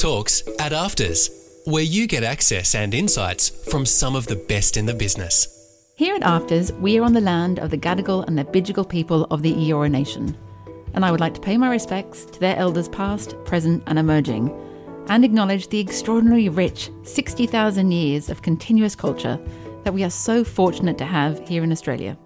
Talks at AFTRS, where you get access and insights from some of the best in the business. Here at AFTRS, we are on the land of the Gadigal and the Bidjigal people of the Eora Nation. And I would like to pay my respects to their elders past, present, and emerging, and acknowledge the extraordinarily rich 60,000 years of continuous culture that we are so fortunate to have here in Australia.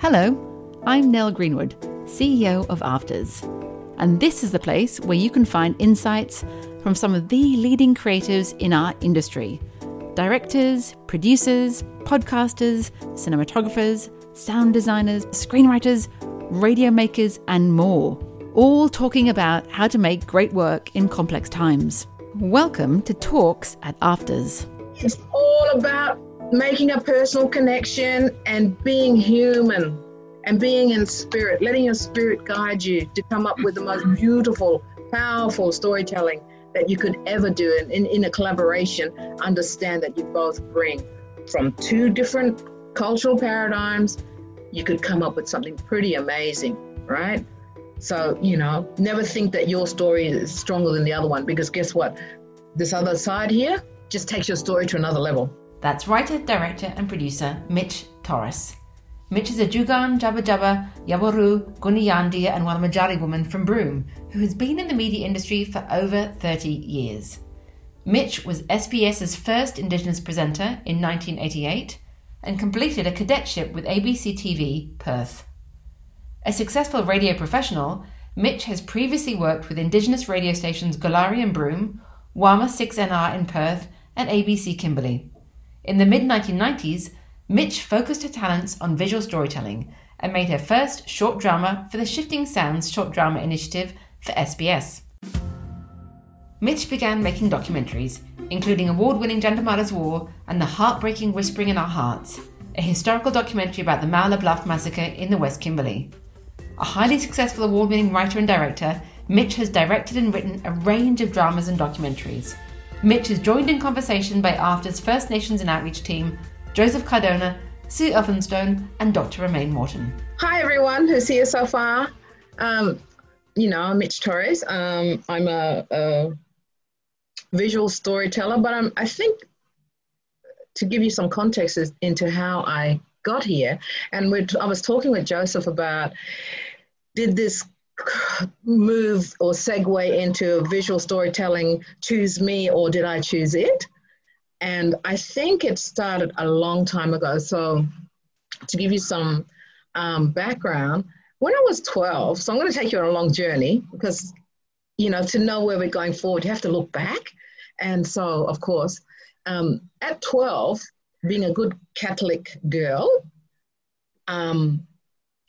Hello, I'm Nell Greenwood, CEO of AFTRS, and this is the place where you can find insights from some of the leading creatives in our industry directors, producers, podcasters, cinematographers, sound designers, screenwriters, radio makers, and more, all talking about how to make great work in complex times. Welcome to Talks at AFTRS. It's all about making a personal connection and being human and being in spirit, letting your spirit guide you to come up with the most beautiful, powerful storytelling that you could ever do. And in, in a collaboration, understand that you both bring from two different cultural paradigms, you could come up with something pretty amazing, right? So, you know, never think that your story is stronger than the other one because guess what? This other side here just takes your story to another level. That's writer, director, and producer Mitch Torres. Mitch is a Djugun, Jabirr Jabirr, Yawuru, Gooniyandi, and Wallamajari woman from Broome who has been in the media industry for over 30 years. Mitch was SBS's first Indigenous presenter in 1988 and completed a cadetship with ABC TV Perth. A successful radio professional, Mitch has previously worked with Indigenous radio stations Goolarri and Broome, WAMA 6NR in Perth, and ABC Kimberley. In the mid 1990s, Mitch focused her talents on visual storytelling and made her first short drama for the Shifting Sounds Short Drama Initiative for SBS. Mitch began making documentaries, including award winning Jandamarra's War and The Heartbreaking Whispering in Our Hearts, a historical documentary about the Mowla Bluff massacre in the West Kimberley. A highly successful award winning writer and director, Mitch has directed and written a range of dramas and documentaries. Mitch is joined in conversation by AFTRS's First Nations and Outreach team, Joseph Cardona, Sue Elphinstone, and Dr. Romaine Moreton. Hi, everyone who's here so far. Um, you know, I'm Mitch Torres. Um, I'm a, a, visual storyteller, but I'm, I think to give you some context into how I got here, and I was talking with Joseph about did this move or segue into visual storytelling choose me or did I choose it? And I think it started a long time ago. So, to give you some um, background, when I was 12, so I'm going to take you on a long journey because, you know, to know where we're going forward, you have to look back. And so, of course, um, at 12, being a good Catholic girl, um,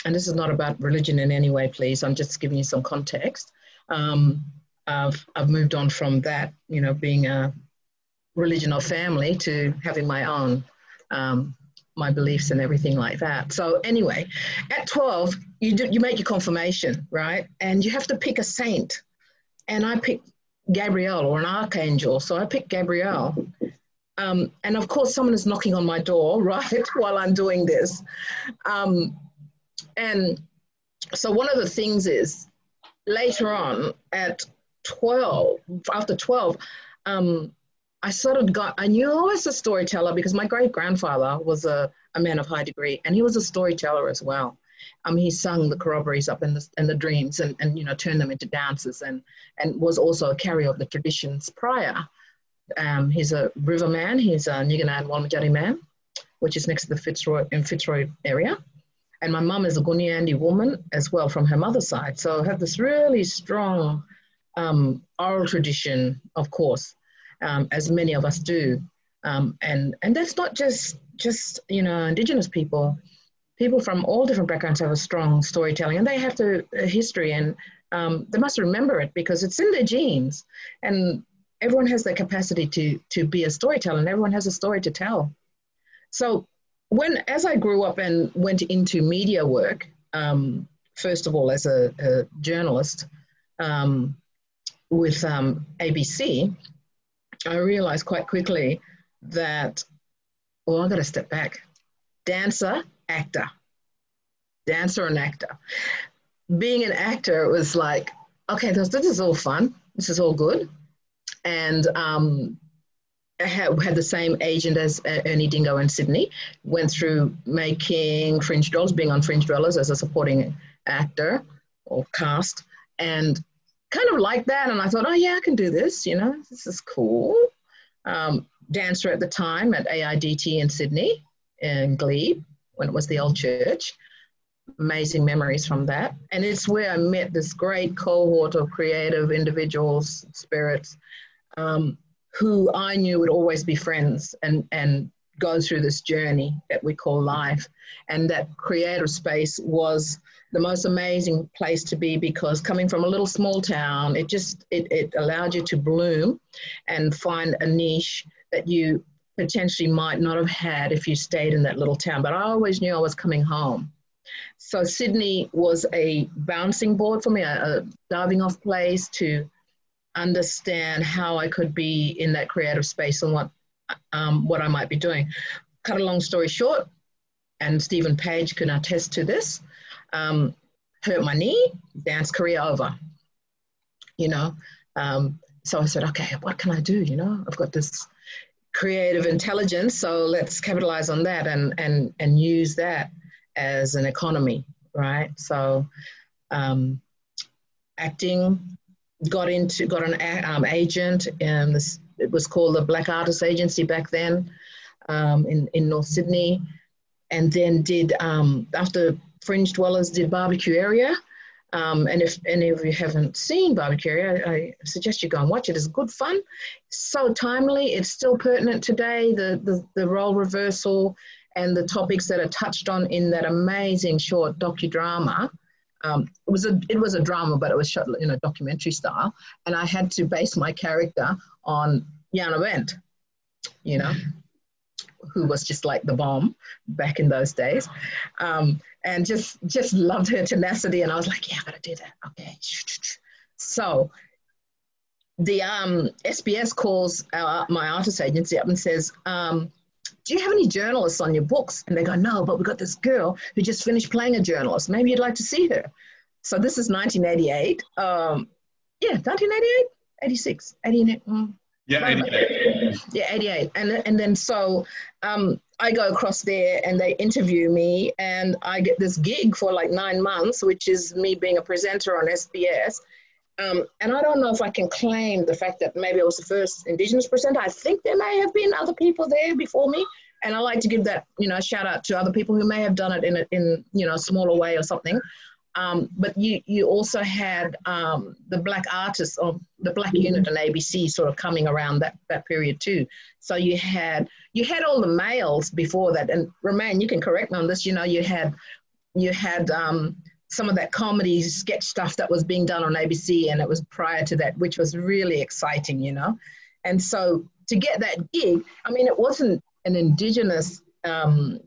and this is not about religion in any way, please, I'm just giving you some context. Um, I've, I've moved on from that, you know, being a religion or family to having my own um, my beliefs and everything like that. So anyway, at 12, you do, you make your confirmation, right? And you have to pick a saint. And I picked Gabrielle or an archangel. So I picked Gabrielle. Um, and of course, someone is knocking on my door, right, while I'm doing this. Um, and so one of the things is later on at 12, after 12, um, I sort of got, I knew I was a storyteller because my great grandfather was a, a man of high degree and he was a storyteller as well. Um, he sung the corroborees up in the, in the dreams and, and, you know, turned them into dances and, and was also a carrier of the traditions prior. Um, he's a river man, he's a Nyigana Walmajari man, which is next to the Fitzroy, in Fitzroy area. And my mum is a Gooniyandi woman as well from her mother's side. So I have this really strong um, oral tradition, of course, um, as many of us do. Um, and, and that's not just, just, you know, Indigenous people. People from all different backgrounds have a strong storytelling and they have to, a history and um, they must remember it because it's in their genes. And everyone has the capacity to, to be a storyteller and everyone has a story to tell. So when, as I grew up and went into media work, um, first of all, as a, a journalist um, with um, ABC, I realized quite quickly that, well, I've got to step back. Dancer, actor. Dancer and actor. Being an actor was like, okay, this, this is all fun, this is all good. And um, had, had the same agent as uh, Ernie Dingo in Sydney. Went through making Fringe Dwellers, being on Fringe Dwellers as a supporting actor or cast, and kind of like that. And I thought, oh yeah, I can do this. You know, this is cool. Um, dancer at the time at AIDT in Sydney in Glebe when it was the old church. Amazing memories from that. And it's where I met this great cohort of creative individuals, spirits, um, who I knew would always be friends and, and go through this journey that we call life. And that creative space was the most amazing place to be because coming from a little small town, it just it, it allowed you to bloom and find a niche that you potentially might not have had if you stayed in that little town. But I always knew I was coming home. So Sydney was a bouncing board for me, a, a diving off place to understand how I could be in that creative space and what um, what I might be doing. Cut a long story short, and Stephen Page can attest to this. Um, hurt my knee, dance career over. You know, um, so I said, okay, what can I do? You know, I've got this creative intelligence, so let's capitalize on that and and and use that as an economy, right? So, um, acting got into got an um, agent, and this it was called the Black Artist Agency back then um, in in North Sydney, and then did um, after Fringe Dwellers did BabaKiueria. Um, and if any of you haven't seen BabaKiueria, I, suggest you go and watch it. It's good fun. so timely. It's still pertinent today. The, the, the role reversal and the topics that are touched on in that amazing short docudrama um, it was a it was a drama, but it was shot in a documentary style, and I had to base my character on Jana Wendt, you know, who was just like the bomb back in those days, um, and just just loved her tenacity. And I was like, yeah, I gotta do that. Okay, so the um, SBS calls our, my artist agency up and says. Um, do you have any journalists on your books? And they go, no, but we've got this girl who just finished playing a journalist. Maybe you'd like to see her. So this is 1988. Um, yeah, 1988, 86, 88. Yeah, 88. Yeah, 88. And, and then so um, I go across there and they interview me and I get this gig for like nine months, which is me being a presenter on SBS. Um, and I don't know if I can claim the fact that maybe I was the first Indigenous presenter. I think there may have been other people there before me, and I like to give that you know shout out to other people who may have done it in a, in you know a smaller way or something. Um, but you you also had um, the black artists or the black unit and ABC sort of coming around that that period too. So you had you had all the males before that, and Romaine, you can correct me on this. You know, you had you had um, some of that comedy sketch stuff that was being done on ABC, and it was prior to that, which was really exciting, you know. And so to get that gig, I mean, it wasn't an Indigenous um,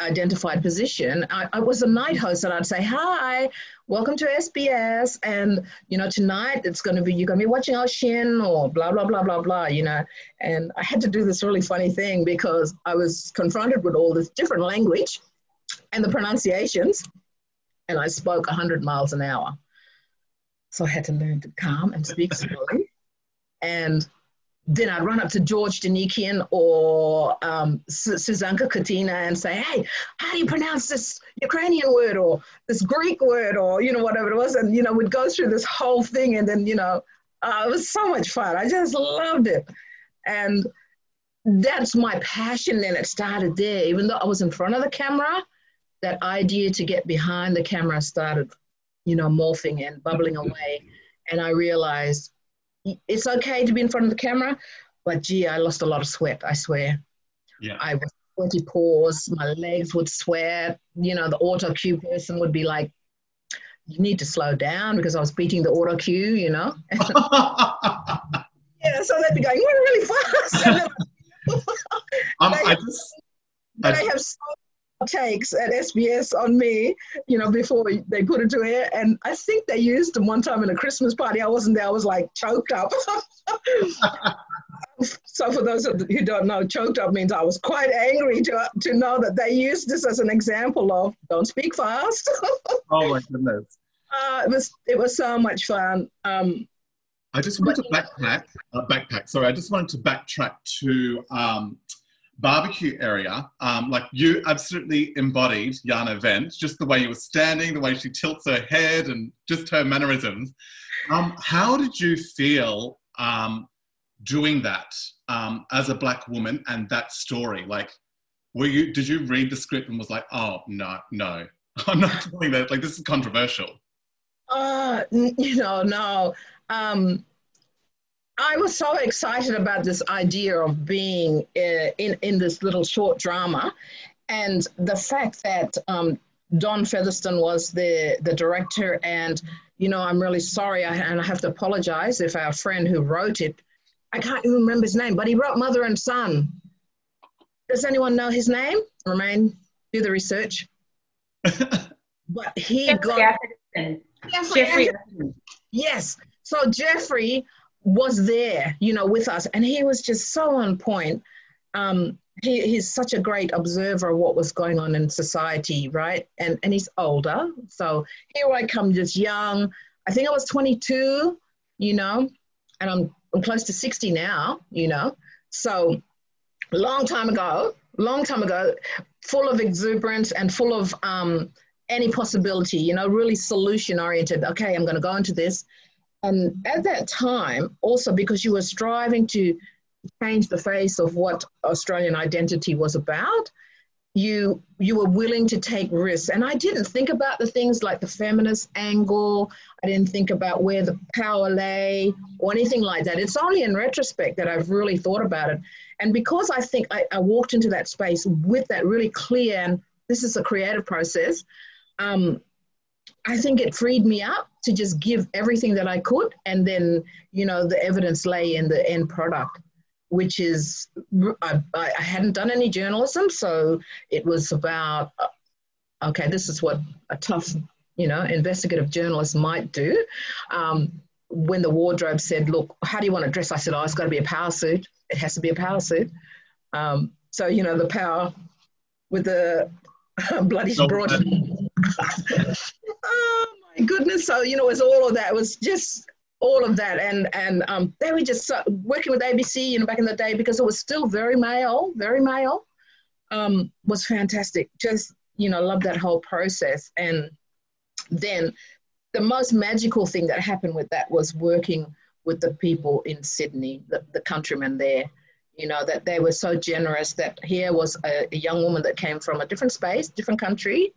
identified position. I, I, was a night host, and I'd say, "Hi, welcome to SBS," and you know, tonight it's going to be you're going to be watching our Shin or blah blah blah blah blah, you know. And I had to do this really funny thing because I was confronted with all this different language and the pronunciations and I spoke 100 miles an hour. So I had to learn to calm and speak slowly. And then I'd run up to George Donikian or um, Susanka Katina and say, hey, how do you pronounce this Ukrainian word or this Greek word or, you know, whatever it was. And, you know, we'd go through this whole thing and then, you know, uh, it was so much fun. I just loved it. And that's my passion. And it started there, even though I was in front of the camera that idea to get behind the camera started, you know, morphing and bubbling away. And I realized it's okay to be in front of the camera, but gee, I lost a lot of sweat, I swear. Yeah. I was sweaty pores, my legs would sweat. You know, the auto cue person would be like, you need to slow down because I was beating the auto cue, you know? yeah, so they'd be going really fast. um, I, I just, I, I have so takes at SBS on me, you know, before they put it to air. And I think they used them one time in a Christmas party. I wasn't there. I was like choked up. so for those who don't know, choked up means I was quite angry to, to know that they used this as an example of don't speak fast. oh my goodness. Uh, it was it was so much fun. Um, I just wanted to backpack, uh, backpack. Sorry, I just wanted to backtrack to um, BabaKiueria. Um, like you absolutely embodied Jana Wendt, just the way you were standing, the way she tilts her head, and just her mannerisms. Um, how did you feel um, doing that um, as a black woman and that story? Like, were you? Did you read the script and was like, oh no, no, I'm not doing that. Like, this is controversial. Uh, you know, no. I was so excited about this idea of being uh, in in this little short drama, and the fact that um, Don Featherstone was the the director, and you know, I'm really sorry, I, and I have to apologize if our friend who wrote it, I can't even remember his name, but he wrote Mother and Son. Does anyone know his name? Romaine, do the research. but he Geoffrey got Geoffrey, Geoffrey Yes. So Geoffrey was there, you know, with us, and he was just so on point. Um, he, he's such a great observer of what was going on in society, right? And and he's older, so here I come, just young. I think I was 22, you know, and I'm I'm close to 60 now, you know. So long time ago, long time ago, full of exuberance and full of um, any possibility, you know, really solution oriented. Okay, I'm going to go into this. And at that time, also because you were striving to change the face of what Australian identity was about, you you were willing to take risks. And I didn't think about the things like the feminist angle. I didn't think about where the power lay or anything like that. It's only in retrospect that I've really thought about it. And because I think I, I walked into that space with that really clear, and this is a creative process, um, I think it freed me up to just give everything that I could. And then, you know, the evidence lay in the end product which is I, I, hadn't done any journalism, so it was about uh, okay, this is what a tough, you know, investigative journalist might do. Um, when the wardrobe said, "Look, how do you want to dress?" I said, "Oh, it's got to be a power suit. It has to be a power suit." Um, so you know, the power with the bloody broad. my goodness! So you know, it was all of that. It was just all of that. And and um, they were just uh, working with ABC, you know, back in the day because it was still very male, very male. Um, was fantastic. Just you know, love that whole process. And then the most magical thing that happened with that was working with the people in Sydney, the, the countrymen there. You know, that they were so generous that here was a, a young woman that came from a different space, different country,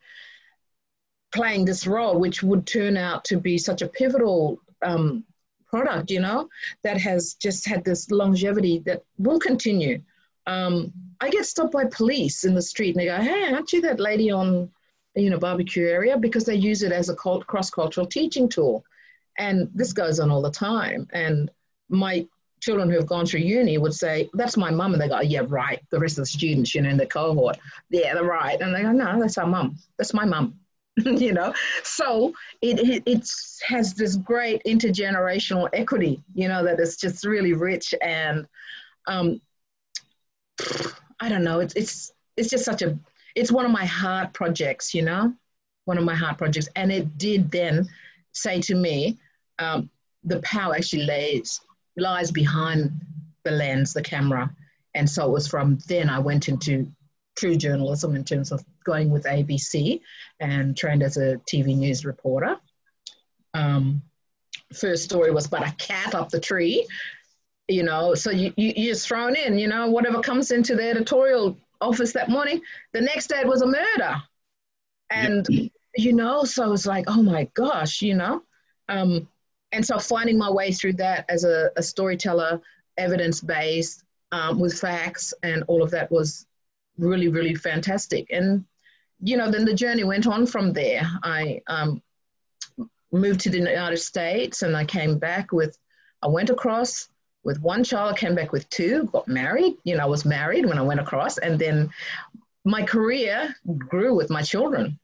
playing this role, which would turn out to be such a pivotal um, product, you know, that has just had this longevity that will continue. Um, I get stopped by police in the street and they go, hey, aren't you that lady on, you know, barbecue area? Because they use it as a cross-cultural teaching tool. And this goes on all the time. And my children who have gone through uni would say, that's my mum. And they go, yeah, right. The rest of the students, you know, in the cohort, yeah, they're right. And they go, no, that's our mum. That's my mum. you know? So it, it it's has this great intergenerational equity you know that is just really rich and um i don't know it's it's it's just such a it's one of my heart projects you know? One of my heart projects. And it did then say to me um, the power actually lays lies behind the lens the camera. And so it was from then i went into true journalism in terms of going with ABC and trained as a TV news reporter. Um, first story was about a cat up the tree, you know, so you, you, you're thrown in, you know, whatever comes into the editorial office that morning. The next day it was a murder. And, yeah. you know, so it's like, oh my gosh, you know. Um, and so finding my way through that as a, a storyteller, evidence based, um, with facts and all of that was really, really fantastic. And, you know, then the journey went on from there. I um, moved to the United States and I came back with, I went across with one child, came back with two, got married. You know, I was married when I went across. And then my career grew with my children,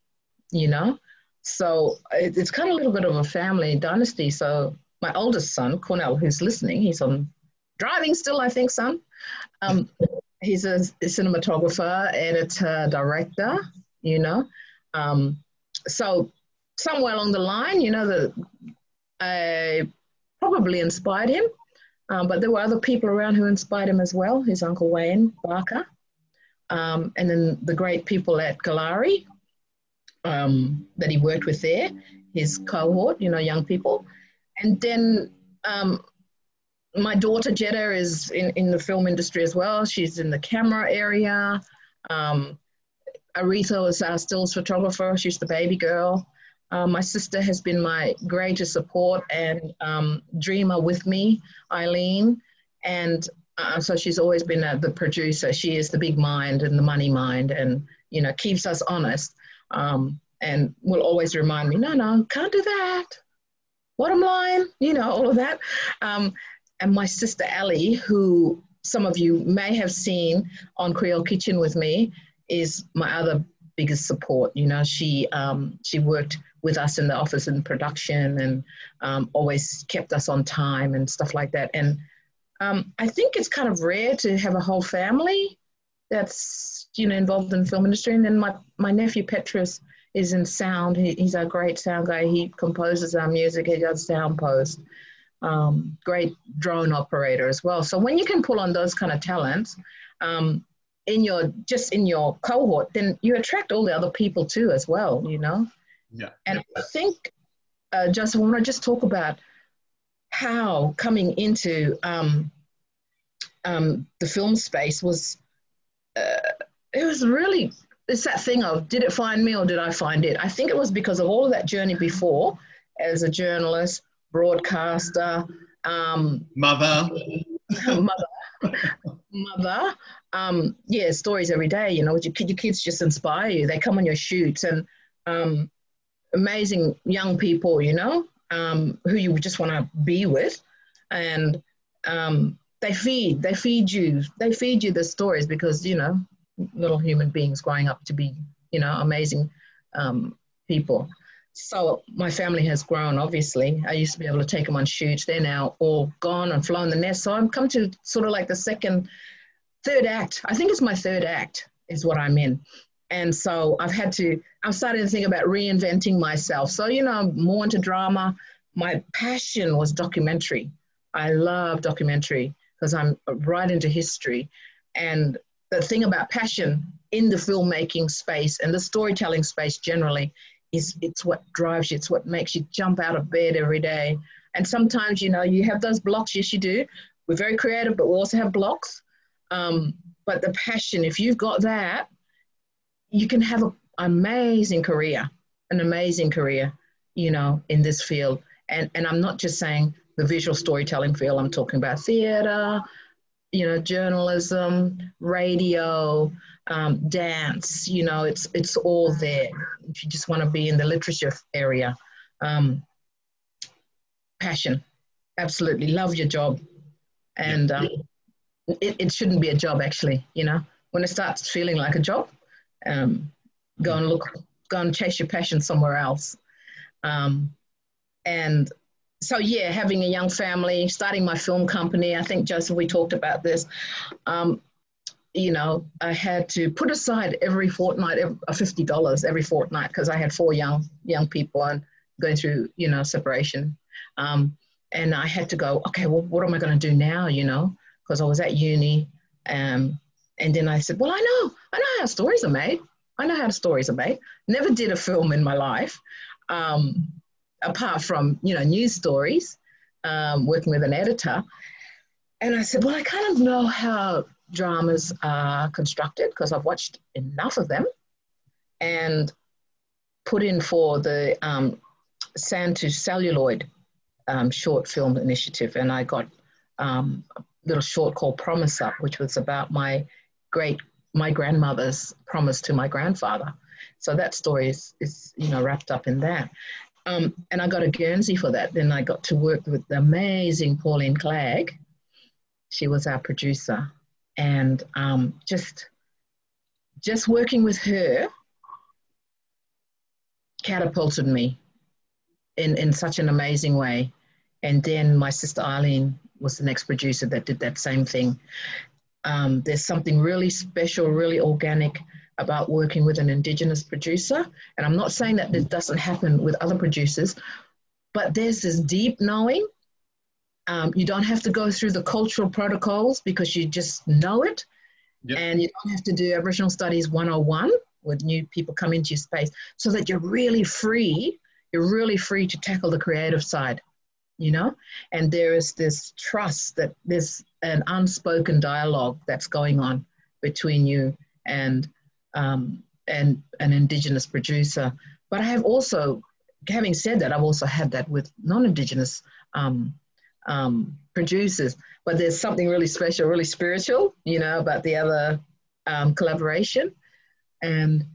you know. So it's kind of a little bit of a family dynasty. So my oldest son, Cornell, who's listening, he's on driving still, I think, son. Um, he's a, cinematographer, editor, director, you know. Um, so somewhere along the line, you know, the, I probably inspired him. Um, but there were other people around who inspired him as well. His uncle Wayne Barker, um, and then the great people at Goolarri um, that he worked with there, his cohort, you know, young people. And then um, my daughter Jetta is in, in the film industry as well. She's in the camera area. Um, Aretha was our stills photographer. She's the baby girl. Uh, my sister has been my greatest support and um, dreamer with me, Eileen. And uh, so she's always been uh, the producer. She is the big mind and the money mind and, you know, keeps us honest. Um, and will always remind me, no, no, can't do that. Bottom line, you know, all of that. Um, and my sister Ali, who some of you may have seen on Kriol Kitchen with me, is my other biggest support. You know, she um, she worked with us in the office in production and um, always kept us on time and stuff like that. And um, I think it's kind of rare to have a whole family that's you know involved in the film industry. And then my my nephew Petrus is in sound. He, he's a great sound guy. He composes our music. He does sound post. Um, great drone operator as well. So when you can pull on those kind of talents, um, in your just in your cohort, then you attract all the other people too as well. You know. Yeah. And I think, uh, Joseph, I want to just talk about how coming into um, um, the film space was. Uh, it was really it's that thing of did it find me or did I find it? I think it was because of all of that journey before as a journalist, broadcaster, um, mother, mother, mother, um, yeah, stories every day. You know, your, your kids just inspire you. They come on your shoots and um, amazing young people. You know, um, who you just want to be with, and um, they feed they feed you they feed you the stories because you know little human beings growing up to be you know amazing um, people. So my family has grown. Obviously, I used to be able to take them on shoots. They're now all gone and flown the nest. So I'm come to sort of like the second third act. I think it's my third act is what I'm in. And so I've had to, I'm starting to think about reinventing myself. So, you know, I'm more into drama. My passion was documentary. I love documentary because I'm right into history. And the thing about passion in the filmmaking space and the storytelling space generally is it's what drives you, it's what makes you jump out of bed every day. And sometimes, you know, you have those blocks. Yes, you do. We're very creative, but we also have blocks. Um, but the passion, if you've got that, you can have an amazing career, an amazing career, you know, in this field. And, and I'm not just saying the visual storytelling field, I'm talking about theater, you know, journalism, radio, um, dance, you know, it's, it's all there. If you just want to be in the literature area, um, passion, absolutely love your job. And um, it, it shouldn't be a job actually you know? When it starts feeling like a job um, go and look go and chase your passion somewhere else. Um, and so yeah having a young family starting my film company i think joseph we talked about this. Um, you know i had to put aside every fortnight $50 every fortnight because i had four young young people and going through you know separation um, and i had to go okay well what am i going to do now you know because I was at uni. Um, and then I said, well, I know, I know how stories are made. I know how stories are made. Never did a film in my life, um, apart from, you know, news stories, um, working with an editor. And I said, well, I kind of know how dramas are constructed because I've watched enough of them and put in for the um, Sand to Celluloid um, short film initiative. And I got um, little short called Promise Up, which was about my great my grandmother's promise to my grandfather. So that story is, is you know wrapped up in that. Um, and I got a Guernsey for that. Then I got to work with the amazing Pauline Clague. She was our producer, and um, just just working with her catapulted me in in such an amazing way. And then my sister Eileen was the next producer that did that same thing. Um, there's something really special, really organic about working with an Indigenous producer. And I'm not saying that this doesn't happen with other producers, but there's this deep knowing Um, you don't have to go through the cultural protocols because you just know it. Yep. And you don't have to do Aboriginal Studies 101 with new people come into your space so that you're really free. You're really free to tackle the creative side, you know? And there is this trust that there's an unspoken dialogue that's going on between you and, um, and an Indigenous producer. But I have also, having said that, I've also had that with non Indigenous um, um, producers. But there's something really special, really spiritual, you know, about the other um, collaboration. And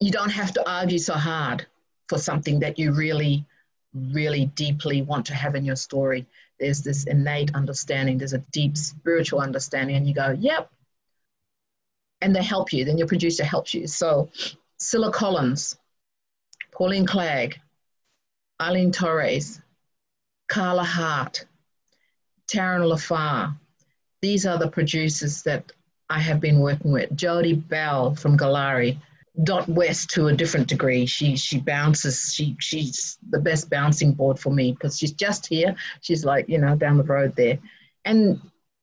you don't have to argue so hard for something that you really, really deeply want to have in your story. There's this innate understanding, there's a deep spiritual understanding, and you go, yep. And they help you, then your producer helps you. So, Cilla Collins, Pauline Clague, Eileen Torres, Carla Hart, Taryn Lafar. These are the producers that I have been working with. Jodie Bell from Goolarri, Dot West to a different degree. She she bounces. She she's the best bouncing board for me because she's just here. She's like you know down the road there, and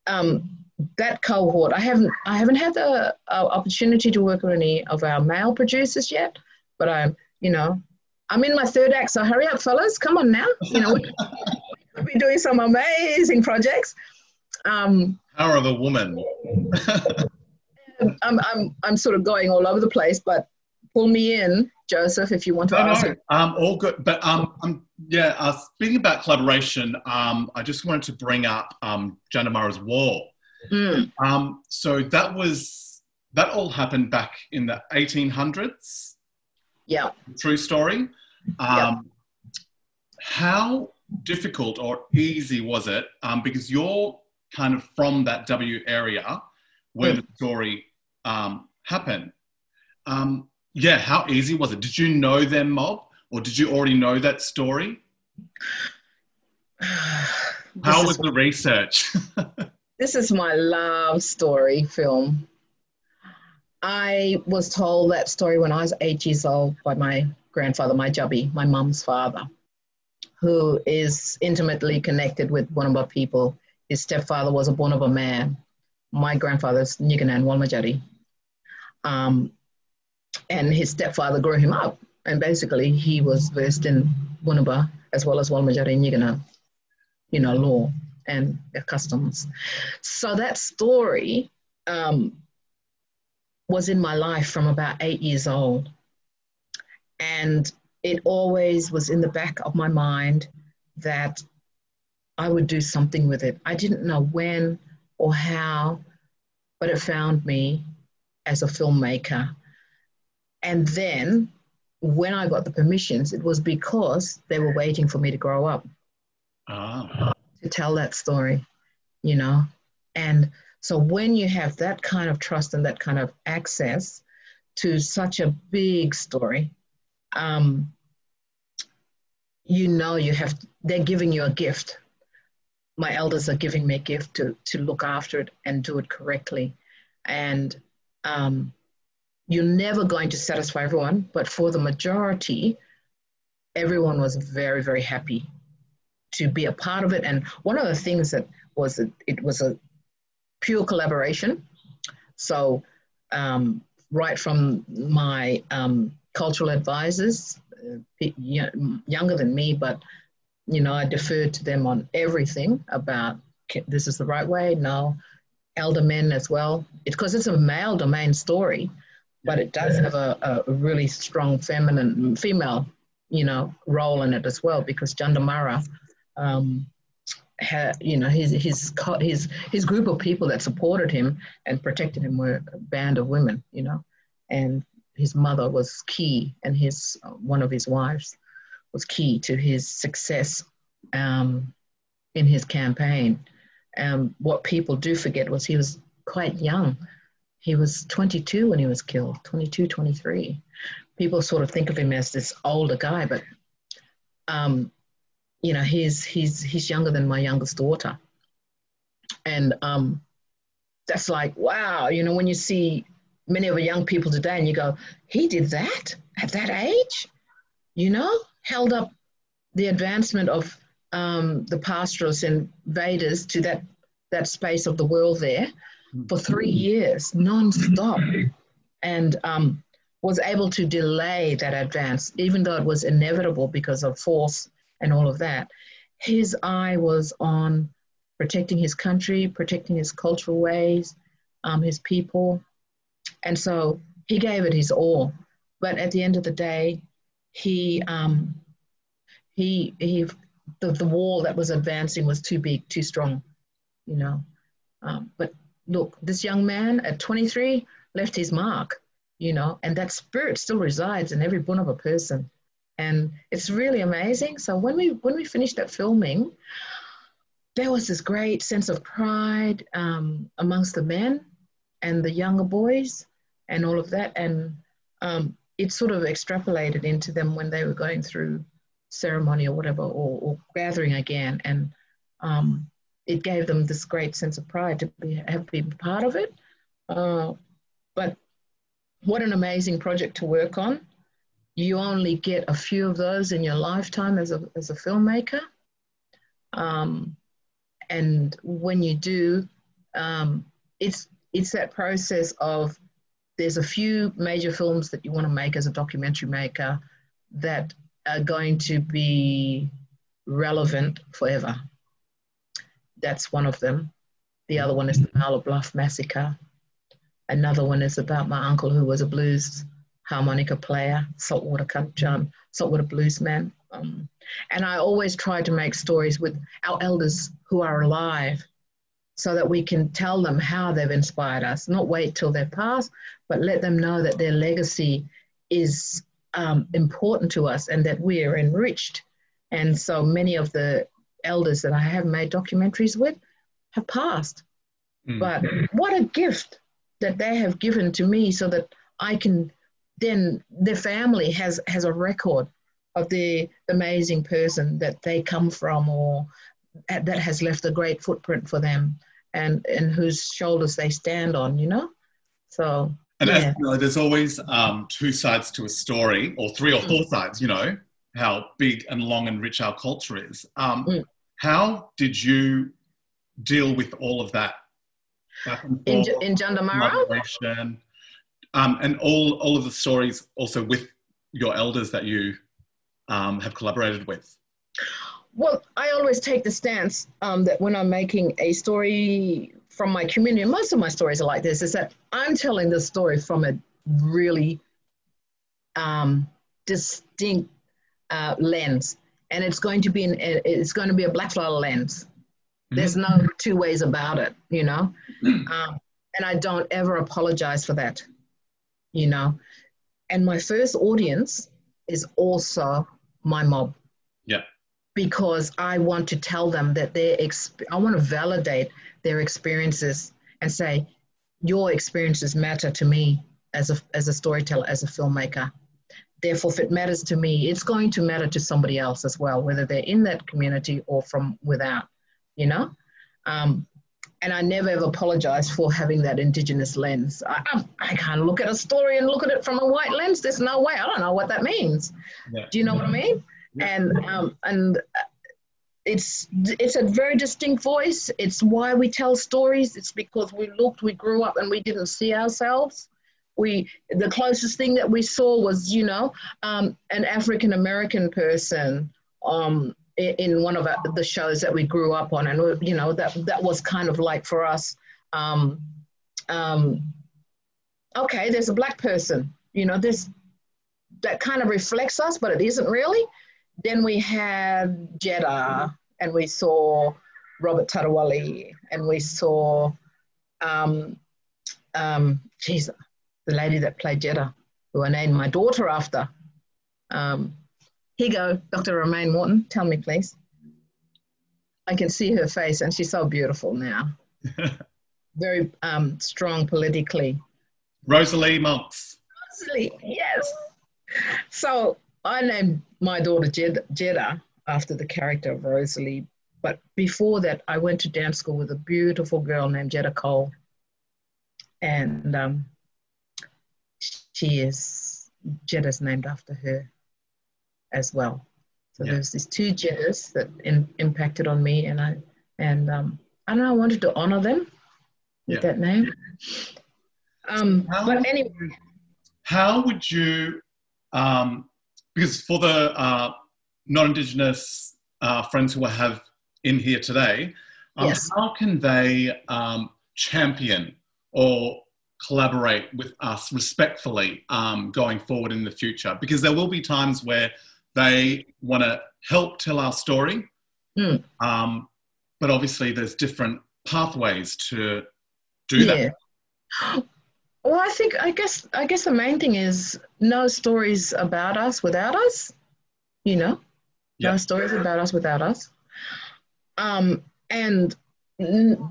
um, that cohort. I haven't I haven't had the uh, opportunity to work with any of our male producers yet, but I'm you know I'm in my third act, so hurry up, fellas. Come on now. You know, we've been doing some amazing projects. Um, Power of a woman. I'm, I'm, I'm sort of going all over the place, but pull me in, Joseph, if you want to No, ask. no, um, all good. But um, um, yeah, uh, speaking about collaboration, um, I just wanted to bring up um, Jandamarra's War. Mm, Um, so that was that all happened back in the 1800s. Yeah. True story. Um, How difficult or easy was it? Um, because you're kind of from that W area where the story um, happened. Um, yeah, how easy was it? Did you know them, Mob, or did you already know that story? how was the research? This is my love story film. I was told that story when I was eight years old by my grandfather, my jubby, my mum's father, who is intimately connected with Wanamba people. His stepfather was a Wanamba man. My grandfather's Niganan Walmajari. Um, and his stepfather grew him up. And basically, he was versed in Wanaba as well as Walmajari Nigana, you know, law and customs. So that story um, was in my life from about eight years old. And it always was in the back of my mind that I would do something with it. I didn't know when or how, but it found me as a filmmaker. And then when I got the permissions, it was because they were waiting for me to grow up ah, to tell that story, you know? And so when you have that kind of trust and that kind of access to such a big story, um, you know you have, they're giving you a gift. My elders are giving me a gift to, to look after it and do it correctly. And um, you're never going to satisfy everyone, but for the majority, everyone was very, very happy to be a part of it. And one of the things that was that it was a pure collaboration. So um, right from my um, cultural advisors, uh, younger than me, but you know I deferred to them on everything about this is the right way. No, elder men as well, because it's a male domain story, but it does have a, a really strong feminine female, you know, role in it as well because Jandamarra um, you know, his his his his group of people that supported him and protected him were a band of women, you know, and his mother was key, and his one of his wives was key to his success um, in his campaign. Um, what people do forget was he was quite young. He was 22 when he was killed, 22, 23. People sort of think of him as this older guy, but um, you know he's he's he's younger than my youngest daughter. And um that's like wow you know when you see many of the young people today and you go he did that at that age? You know held up the advancement of um, the pastoralists and invaders to that, that space of the world there for three years, non-stop, and um, was able to delay that advance, even though it was inevitable because of force and all of that. His eye was on protecting his country, protecting his cultural ways, um, his people. And so he gave it his all. But at the end of the day, he, um, he, he, the, the wall that was advancing was too big, too strong, you know. Um, but look, this young man at 23 left his mark, you know, and that spirit still resides in every bone of a person. And it's really amazing. So when we when we finished that filming, there was this great sense of pride um, amongst the men and the younger boys and all of that. And um, it sort of extrapolated into them when they were going through ceremony or whatever, or, or gathering again. And um, it gave them this great sense of pride to be, have been part of it. Uh, but what an amazing project to work on. You only get a few of those in your lifetime as a, as a filmmaker. Um, and when you do, um, it's it's that process of there's a few major films that you want to make as a documentary maker that are going to be relevant forever. That's one of them. The other one is the Mowla Bluff Massacre. Another one is about my uncle who was a blues harmonica player, saltwater John, saltwater bluesman. Um, and I always try to make stories with our elders who are alive so that we can tell them how they've inspired us, not wait till they're passed, but let them know that their legacy is um, important to us and that we are enriched. And so many of the elders that I have made documentaries with have passed. Mm. But what a gift that they have given to me so that I can then their family has has a record of the amazing person that they come from or that has left a great footprint for them and and whose shoulders they stand on you know so and yeah. as you know, there's always um, two sides to a story or three or four mm. sides you know how big and long and rich our culture is um, mm. how did you deal with all of that in, in Jandamarra? Um, and all, all of the stories also with your elders that you um, have collaborated with? Well, I always take the stance um, that when I'm making a story from my community, and most of my stories are like this, is that I'm telling the story from a really um, distinct uh, lens, and it's going to be an, it's going to be a black flower lens. Mm-hmm. There's no two ways about it, you know. Um, and I don't ever apologize for that, you know. And my first audience is also my mob. Yeah. Because I want to tell them that their exp- I want to validate their experiences and say, your experiences matter to me as a as a storyteller, as a filmmaker. Therefore, if it matters to me, it's going to matter to somebody else as well, whether they're in that community or from without. You know, um, and I never ever apologize for having that indigenous lens. I, I, I, can't look at a story and look at it from a white lens. There's no way. I don't know what that means. Yeah. Do you know what I mean? Yeah. And um, and it's it's a very distinct voice. It's why we tell stories. It's because we looked, we grew up, and we didn't see ourselves. We the closest thing that we saw was you know um, an African American person um, in one of the shows that we grew up on, and you know that that was kind of like for us. Um, um, okay, there's a black person. You know, this that kind of reflects us, but it isn't really. Then we had Jedda, and we saw Robert Tudawali, and we saw, um, um, the lady that played Jedda, who I named my daughter after. Um, here you go, Dr. Romaine Moreton. Tell me, please. I can see her face, and she's so beautiful now. Very um, strong politically. Rosalie Monks. Rosalie, yes. So I named my daughter Jed- Jeddah after the character of Rosalie. But before that, I went to dance school with a beautiful girl named Jeddah Cole. And um, she is, Jeddah's named after her as well. So Yeah. there's these two genders that in, impacted on me, and I and um, I don't know. I wanted to honor them with that name. Um, How- but anyway, How would you, um, because for the uh, non-Indigenous uh, friends who I have in here today, um, Yes. how can they um, champion or collaborate with us respectfully um, going forward in the future? Because there will be times where they want to help tell our story, Mm. um, but obviously there's different pathways to do that. Well, I think I guess I guess the main thing is no stories about us without us. You know, Yeah. no stories about us without us. Um, and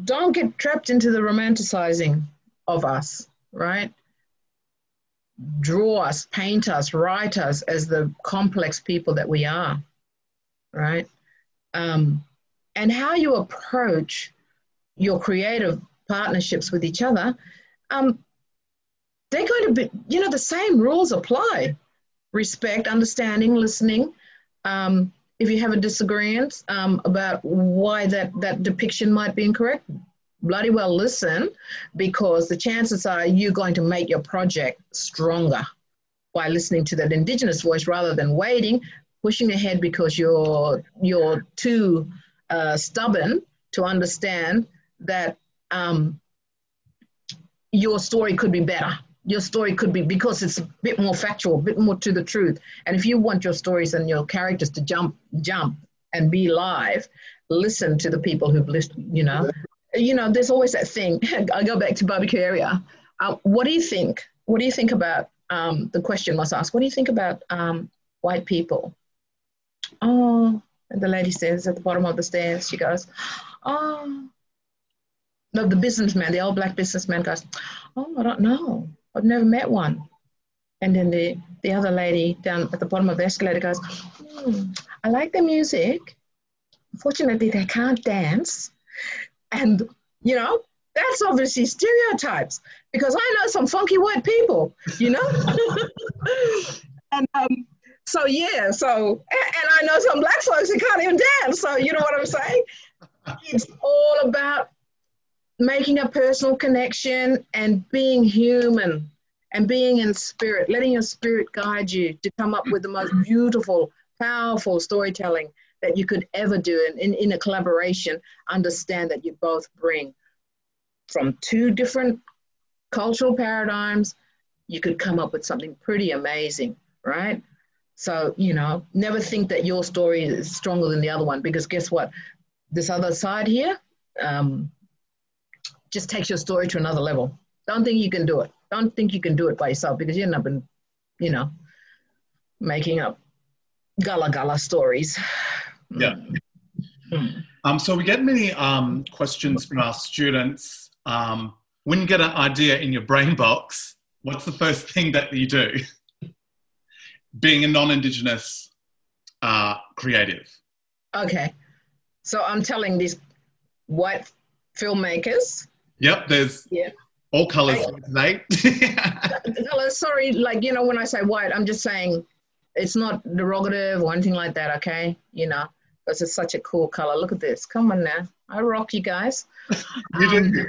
don't get trapped into the romanticizing of us, right? Draw us, paint us, write us as the complex people that we are, right? Um, and how you approach your creative partnerships with each other, um, they're going to be, you know, the same rules apply respect, understanding, listening. Um, if you have a disagreement um, about why that, that depiction might be incorrect, bloody well listen because the chances are you're going to make your project stronger by listening to that indigenous voice rather than waiting, pushing ahead because you're, you're too uh, stubborn to understand that um, your story could be better. Your story could be because it's a bit more factual, a bit more to the truth. And if you want your stories and your characters to jump, jump and be live, listen to the people who've listened. You know, you know. There's always that thing. I go back to BabaKiueria. Uh, what do you think? What do you think about um, the question was asked? What do you think about um, white people? Oh, the lady says at the bottom of the stairs, she goes, Oh, no, the businessman, the old black businessman goes, Oh, I don't know. I've never met one. And then the, the other lady down at the bottom of the escalator goes, "Hmm, I like the music. Unfortunately, they can't dance. And, you know, that's obviously stereotypes because I know some funky white people, you know? and um, so, yeah, so, and, and I know some black folks that can't even dance. So, you know what I'm saying? It's all about making a personal connection and being human and being in spirit, letting your spirit guide you to come up with the most beautiful, powerful storytelling that you could ever do. And in, in a collaboration, understand that you both bring from two different cultural paradigms, you could come up with something pretty amazing, right? So, you know, never think that your story is stronger than the other one because guess what? This other side here, um, just takes your story to another level. Don't think you can do it. Don't think you can do it by yourself because you end up in, you know, making up gala gala stories. Yeah. Um, so we get many um, questions from our students. Um, when you get an idea in your brain box, what's the first thing that you do? Being a non-Indigenous uh, creative. Okay. So I'm telling these white filmmakers, Yep, there's Yeah. all colours today. Hello, sorry, like, you know, when I say white, I'm just saying it's not derogative or anything like that, okay? You know, because it's such a cool color. Look at this. Come on now. I rock you guys. you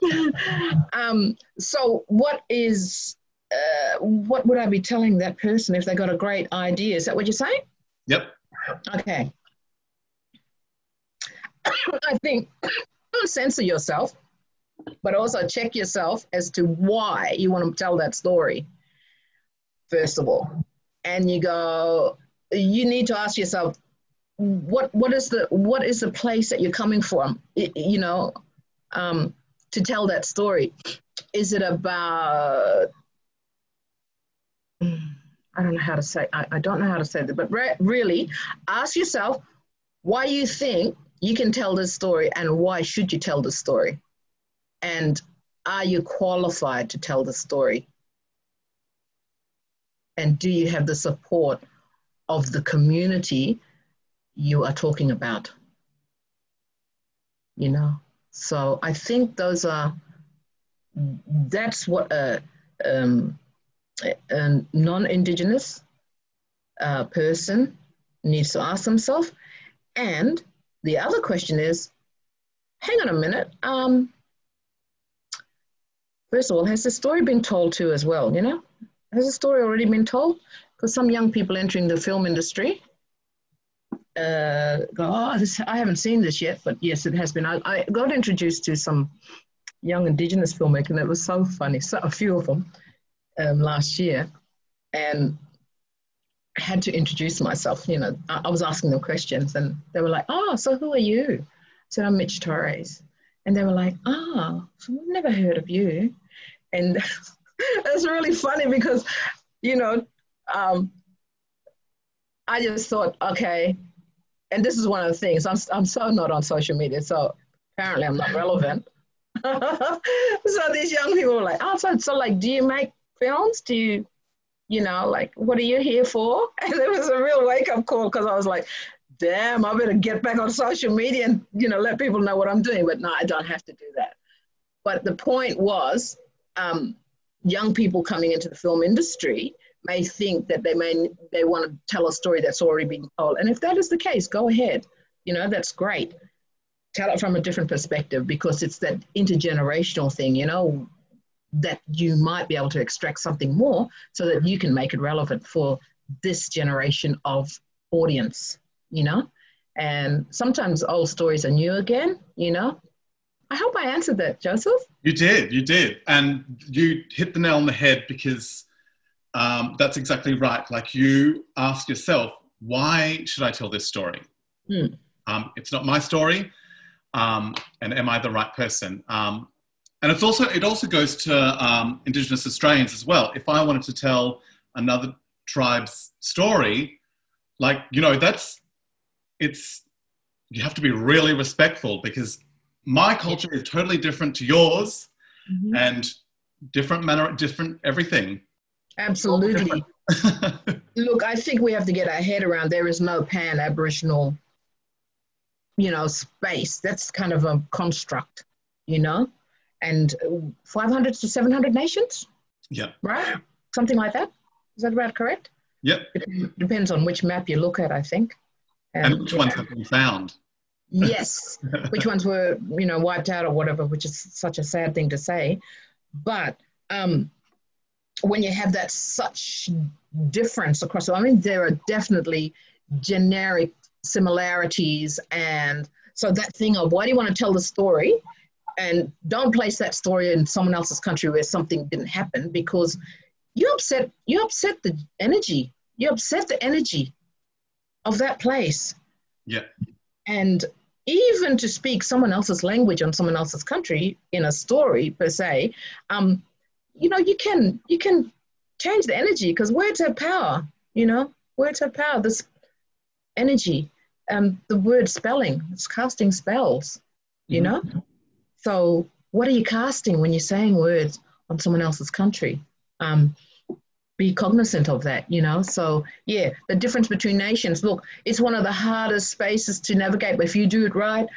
do. um, so what is, uh, what would I be telling that person if they got a great idea? Is that what you're saying? Yep. Okay. I think don't censor yourself, but also check yourself as to why you want to tell that story, first of all. And you go, you need to ask yourself, what what is the what is the place that you're coming from? I- you know, um, to tell that story. Is it about I don't know how to say I, I don't know how to say that, but re- really ask yourself why you think you can tell this story and why should you tell the story? And are you qualified to tell the story? And do you have the support of the community you are talking about? You know, so I think those are, that's what a, um, a non Indigenous uh, person needs to ask themselves. And the other question is, hang on a minute. Um, first of all, has the story been told to as well? You know, has the story already been told? Because some young people entering the film industry uh, go, oh, this, I haven't seen this yet, but yes, it has been. I, I got introduced to some young Indigenous filmmaking, and it was so funny. So a few of them um, last year, and had to introduce myself. You know, I, I, was asking them questions, and they were like, "Oh, so who are you?" I said, "I'm Mitch Torres," and they were like, "Oh, so we've never heard of you," and it's really funny because, you know. Um, I just thought, okay, and this is one of the things I'm, I'm so not on social media so apparently i'm not relevant. So these young people were like oh so, so like do you make films? Do you you know like what are you here for? And it was a real wake-up call because i was like damn i better get back on social media and you know let people know what i'm doing. But no i don't have to do that. But the point was um, young people coming into the film industry may think that they may they want to tell a story that's already been told. And if that is the case, go ahead. You know, that's great. Tell it from a different perspective because it's that intergenerational thing, you know, that you might be able to extract something more so that you can make it relevant for this generation of audience, you know? And sometimes old stories are new again, you know? I hope I answered that, Joseph. You did, you did. And you hit the nail on the head because um, that's exactly right. Like you ask yourself, why should I tell this story? Mm. Um, it's not my story, um, and am I the right person? Um, and it's also it also goes to um, Indigenous Australians as well. If I wanted to tell another tribe's story, like you know, that's it's you have to be really respectful because my culture is totally different to yours, mm-hmm. and different manner, different everything. Absolutely. Look, I think we have to get our head around there is no pan Aboriginal, you know, space. That's kind of a construct, you know, and 500 to 700 nations. Yeah. Right? Something like that. Is that about correct? Yep. It depends on which map you look at, I think. And, and which ones have been found. yes. which ones were, you know, wiped out or whatever, which is such a sad thing to say. But um, when you have that such difference across, I mean, there are definitely generic similarities. And so that thing of why do you want to tell the story? And don't place that story in someone else's country where something didn't happen because you upset you upset the energy. You upset the energy of that place. Yeah. And even to speak someone else's language on someone else's country in a story per se, um, you know, you can you can change the energy because words have power. You know, words have power. This energy, um, the word spelling, it's casting spells. You mm-hmm. know, so what are you casting when you're saying words on someone else's country? Um, be cognizant of that, you know. So yeah, the difference between nations. Look, it's one of the hardest spaces to navigate, but if you do it right,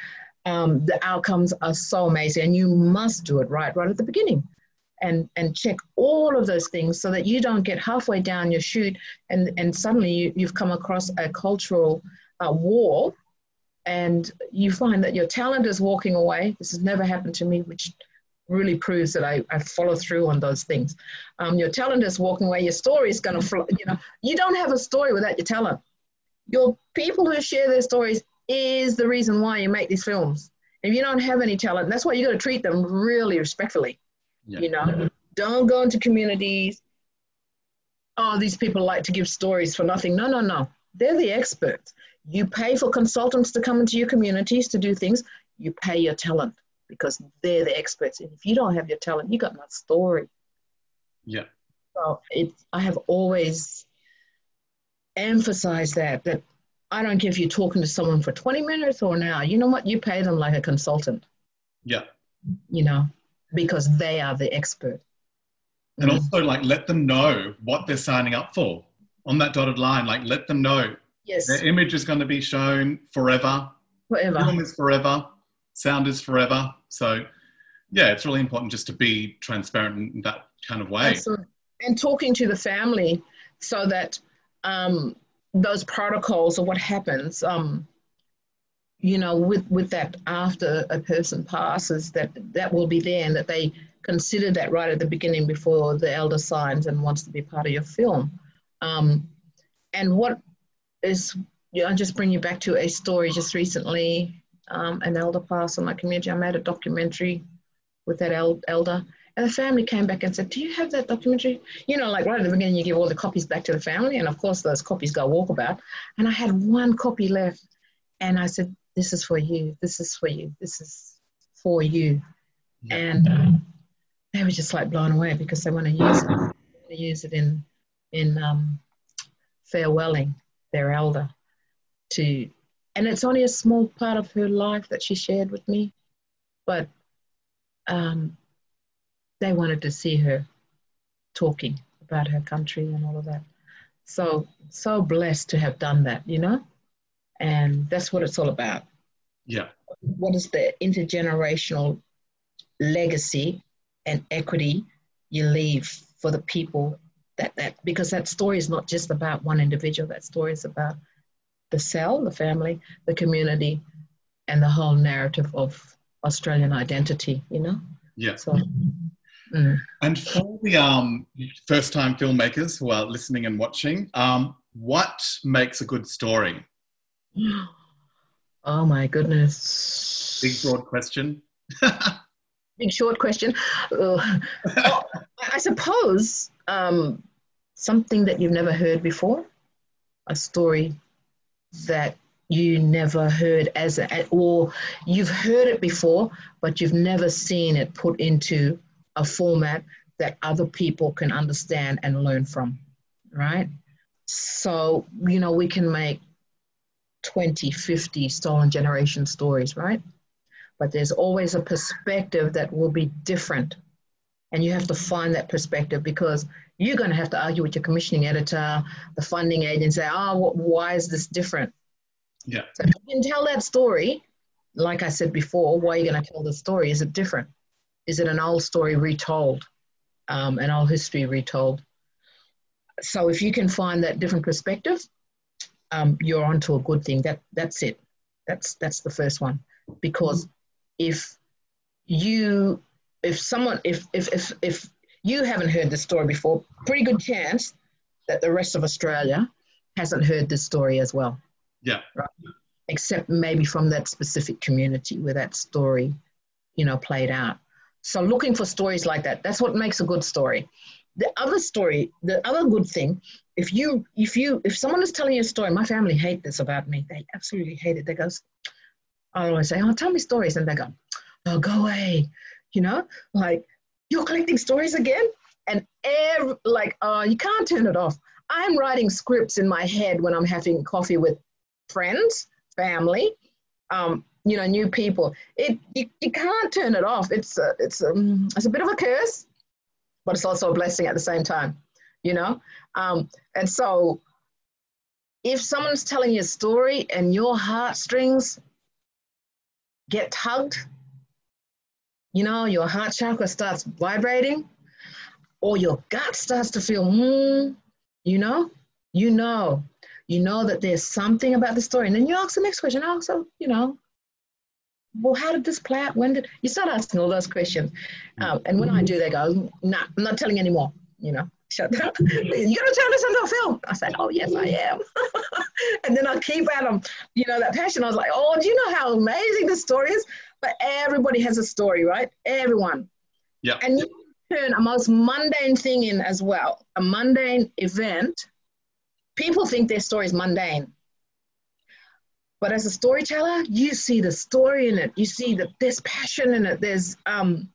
um, the outcomes are so amazing, and you must do it right right at the beginning and and check all of those things so that you don't get halfway down your shoot and and suddenly you, you've come across a cultural uh, wall and you find that your talent is walking away. This has never happened to me which really proves that I, I follow through on those things. Um, your talent is walking away. Your story is going to flow you know you don't have a story without your talent. Your people who share their stories is the reason why you make these films. If you don't have any talent that's why you got to treat them really respectfully yeah. You know, don't go into communities. Oh, these people like to give stories for nothing. No, no, no. They're the experts. You pay for consultants to come into your communities to do things. You pay your talent because they're the experts. And if you don't have your talent, you got no story. Yeah. So it, I have always emphasized that that I don't care if you're talking to someone for 20 minutes or an hour. You know what? You pay them like a consultant. Yeah. You know, because they are the expert. And also, like, let them know what they're signing up for on that dotted line. Like, let them know yes. their image is going to be shown forever. Forever. Film is forever. Sound is forever. So, yeah, it's really important just to be transparent in that kind of way. Absolutely. And talking to the family so that um, those protocols or what happens, um, you know, with, with that after a person passes, that that will be there and that they consider that right at the beginning before the elder signs and wants to be part of your film. Um, and what is, you know, I'll just bring you back to a story just recently. Um, an elder passed in my community. I made a documentary with that el- elder. And the family came back and said, Do you have that documentary? You know, like right at the beginning, you give all the copies back to the family. And of course, those copies go walkabout. And I had one copy left. And I said, This is for you. This is for you. This is for you. Yeah. And um, they were just like blown away because they want to use it. They to use it in, in um, farewelling their elder to and it's only a small part of her life that she shared with me but um, they wanted to see her talking about her country and all of that so so blessed to have done that you know and that's what it's all about yeah. What is the intergenerational legacy and equity you leave for the people that that because that story is not just about one individual. That story is about the cell the family the community and the whole narrative of australian identity you know? Yeah. So mm. and for the um, first time filmmakers who are listening and watching um, what makes a good story oh my goodness. Big broad question. Big short question. Well, i suppose um, something that you've never heard before, a story that you never heard as a, or you've heard it before, but you've never seen it put into a format that other people can understand and learn from, right? So, you know, we can make 20, 50 stolen generation stories, right? But there's always a perspective that will be different. And you have to find that perspective because you're going to have to argue with your commissioning editor, the funding agent, say, oh, why is this different? Yeah. So if you can tell that story, like I said before, why are you going to tell the story? Is it different? Is it an old story retold, um, an old history retold? So if you can find that different perspective, um, you're onto a good thing. That that's it. That's that's the first one. Because if you if someone if if if if you haven't heard this story before, pretty good chance that the rest of Australia hasn't heard this story as well. Yeah. Right? Except maybe from that specific community where that story, you know, played out. So looking for stories like that, that's what makes a good story. The other story, the other good thing, if you if you if someone is telling you a story, my family hate this about me. They absolutely hate it. They go, I always say, Oh, tell me stories, and they go, Oh, go away. You know, like you're collecting stories again? And every, like, uh, you can't turn it off. I'm writing scripts in my head when I'm having coffee with friends, family, um, you know, new people. It you, you can't turn it off. It's a, it's a, it's a bit of a curse, but it's also a blessing at the same time, you know. Um, and so, if someone's telling you a story and your heartstrings get tugged you know, your heart chakra starts vibrating or your gut starts to feel, mm, you know, you know, you know that there's something about the story. And then you ask the next question. Oh, so, you know, well, how did this play out? When did you start asking all those questions? Um, and when I do, they go, nah, I'm not telling anymore, you know. Shut up. You're to turn this into a film. I said, oh, yes, I am. and then I keep at them, you know, that passion. I was like, oh, do you know how amazing this story is? But everybody has a story, right? Everyone. Yeah. And you turn a most mundane thing in as well, a mundane event. People think their story is mundane. But as a storyteller, you see the story in it. You see that there's passion in it. There's, um,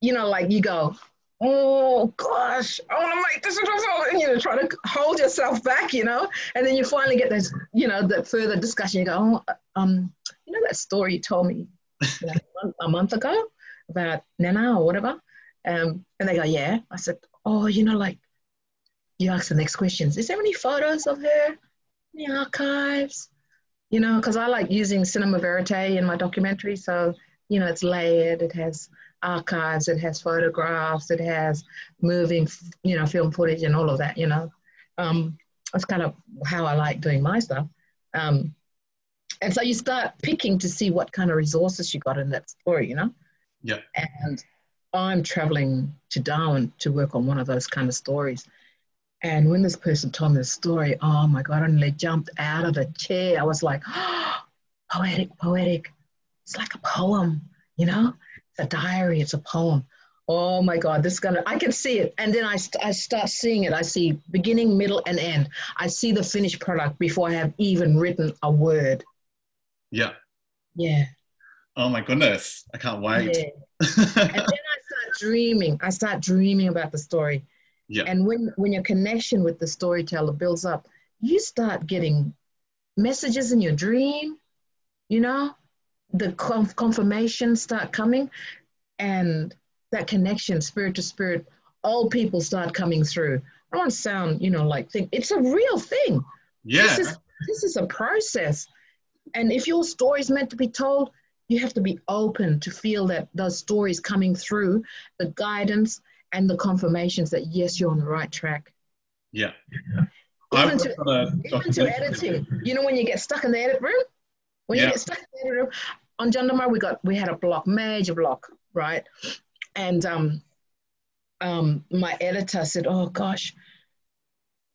you know, like you go, oh gosh, I want to make this. And, you know, try to hold yourself back, you know. And then you finally get this, you know, the further discussion. You go, oh, um, you know that story you told me you know, a month ago about Nana or whatever. Um, and they go, yeah. I said, oh, you know, like, you ask the next questions. Is there any photos of her? Any archives? You know, because I like using cinema verite in my documentary. So, you know, it's layered. It has archives. It has photographs. It has moving, you know, film footage and all of that, you know. Um, that's kind of how I like doing my stuff. Um, and so you start picking to see what kind of resources you got in that story, you know? Yeah. And I'm traveling to Darwin to work on one of those kind of stories. And when this person told me the story, oh my God, I nearly jumped out of the chair. I was like, oh, poetic, poetic. It's like a poem, you know? It's a diary, it's a poem. Oh my God, this is gonna, I can see it. And then I, st- I start seeing it. I see beginning, middle, and end. I see the finished product before I have even written a word. Yeah. Yeah. Oh my goodness. I can't wait. Yeah. and then I start dreaming. I start dreaming about the story. Yeah. And when, when your connection with the storyteller builds up, you start getting messages in your dream, you know, the conf- confirmations start coming, and that connection, spirit to spirit, all people start coming through. I don't want to sound, you know, like think it's a real thing. yeah. This is this is a process. And if your story is meant to be told, you have to be open to feel that those stories coming through, the guidance and the confirmations that yes, you're on the right track. yeah. I Even to, even to editing. You know when you get stuck in the edit room? When Yeah. you get stuck in the edit room, on Jandamarra we got we had a block, major block, right? And um um my editor said, Oh gosh,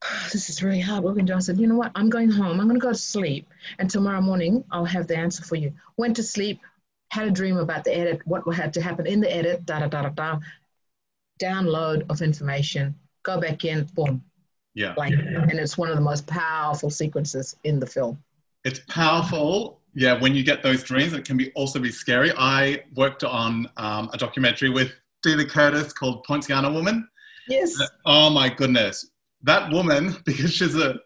this is really hard working. I said, you know what? I'm going home. I'm gonna go to sleep. And tomorrow morning I'll have the answer for you. Went to sleep, had a dream about the edit, what had to happen in the edit, da da da da da. Download of information, go back in, boom, Yeah. like, and it's one of the most powerful sequences in the film. It's powerful. Yeah, when you get those dreams, it can be also be scary. I worked on um, a documentary with Delia Curtis called Poinciana Woman. Yes. Oh my goodness. That woman, because she's a,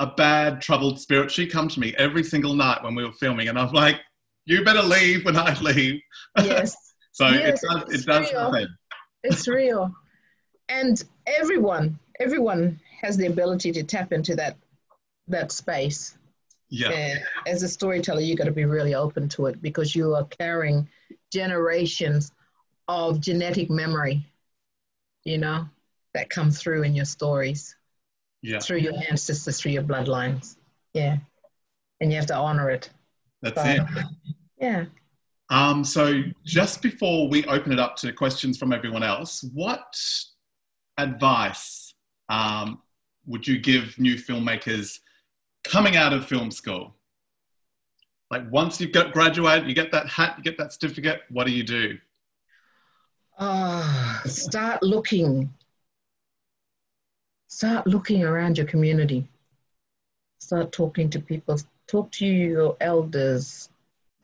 a bad, troubled spirit, she come to me every single night when we were filming, and I'm like, you better leave when I leave. Yes. So Yes, it does, it does happen. It's real. And everyone, everyone has the ability to tap into that that space. Yeah. And as a storyteller, you got to be really open to it because you are carrying generations of genetic memory, you know, that come through in your stories, Yeah. through your ancestors, through your bloodlines. Yeah. And you have to honor it. That's it. Yeah. Um, so just before we open it up to questions from everyone else, what advice um, would you give new filmmakers coming out of film school? Like once you get graduated, you get that hat, you get that certificate. What do you do? Ah, start looking. Start looking around your community. Start talking to people. Talk to your elders,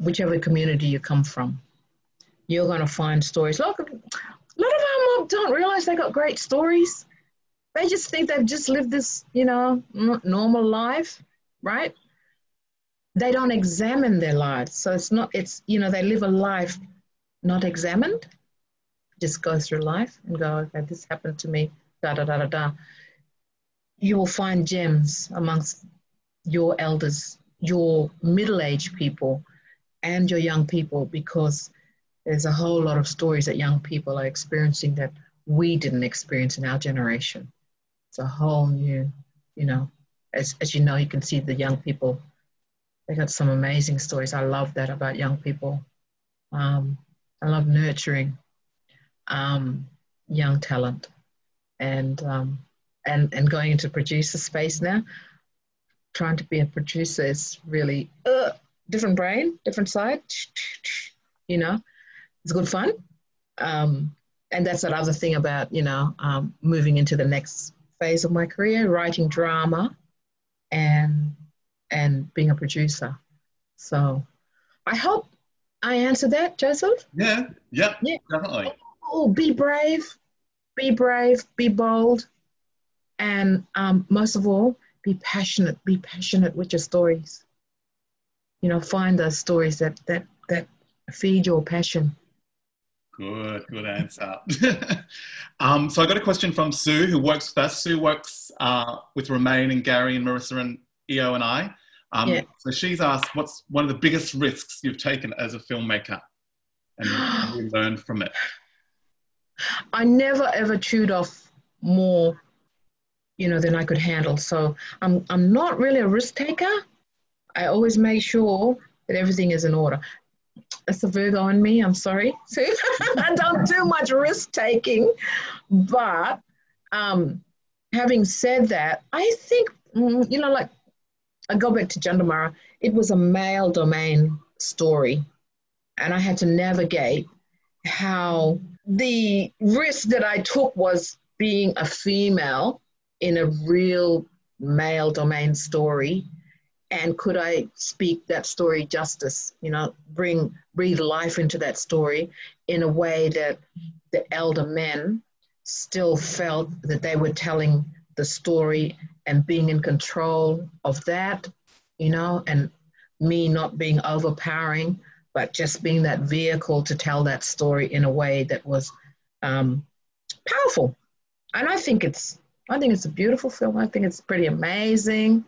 whichever community you come from. You're going to find stories. Look, a lot of our mob don't realize they got great stories. They just think they've just lived this, you know, normal life, right? They don't examine their lives. So it's not, it's, you know, they live a life not examined just go through life and go, okay, this happened to me, da da da da da. You will find gems amongst your elders, your middle aged people, and your young people because there's a whole lot of stories that young people are experiencing that we didn't experience in our generation. It's a whole new, you know, as, as you know, you can see the young people, they got some amazing stories. I love that about young people. Um, I love nurturing um, young talent and um, and and going into producer space now trying to be a producer is really uh, different brain different side you know it's good fun um, and that's that other thing about you know um, moving into the next phase of my career writing drama and and being a producer so i hope i answered that joseph Yeah, yeah, Yeah. definitely. oh, be brave, be brave, be bold, and um, most of all, be passionate. Be passionate with your stories. You know, find those stories that that that feed your passion. Good, good answer. um, so I got a question from Sue, who works with us. Sue works uh, with Romaine and Gary and Marissa and Eo and I. Um, Yeah. So she's asked, what's one of the biggest risks you've taken as a filmmaker, and you learned from it? I never ever chewed off more you know, than I could handle. So I'm I'm not really a risk taker. I always make sure that everything is in order. It's a Virgo in me. I'm sorry. I don't do much risk taking, but um, having said that, I think mm, you know, like I go back to Jandamarra. It was a male domain story, and I had to navigate how the risk that I took was being a female in a real male domain story and could i speak that story justice you know bring breathe life into that story in a way that the elder men still felt that they were telling the story and being in control of that you know and me not being overpowering but just being that vehicle to tell that story in a way that was um, powerful and i think it's I think it's a beautiful film. I think it's pretty amazing.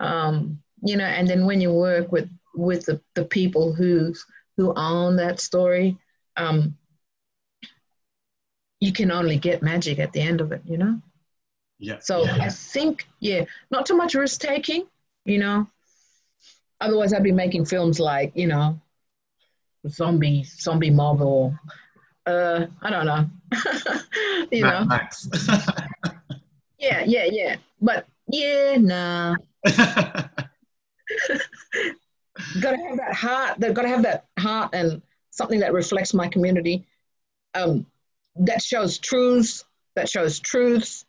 Um, you know, and then when you work with with the, the people who who own that story, um, you can only get magic at the end of it, you know? Yeah. So yeah. I think, yeah, not too much risk taking, you know. Otherwise I'd be making films like, you know, zombie zombie mob or uh, I don't know. you Mad know. Max. Yeah, yeah, yeah. But yeah, nah. gotta have that heart. They've got to have that heart and something that reflects my community. Um, that shows truths. That shows truths.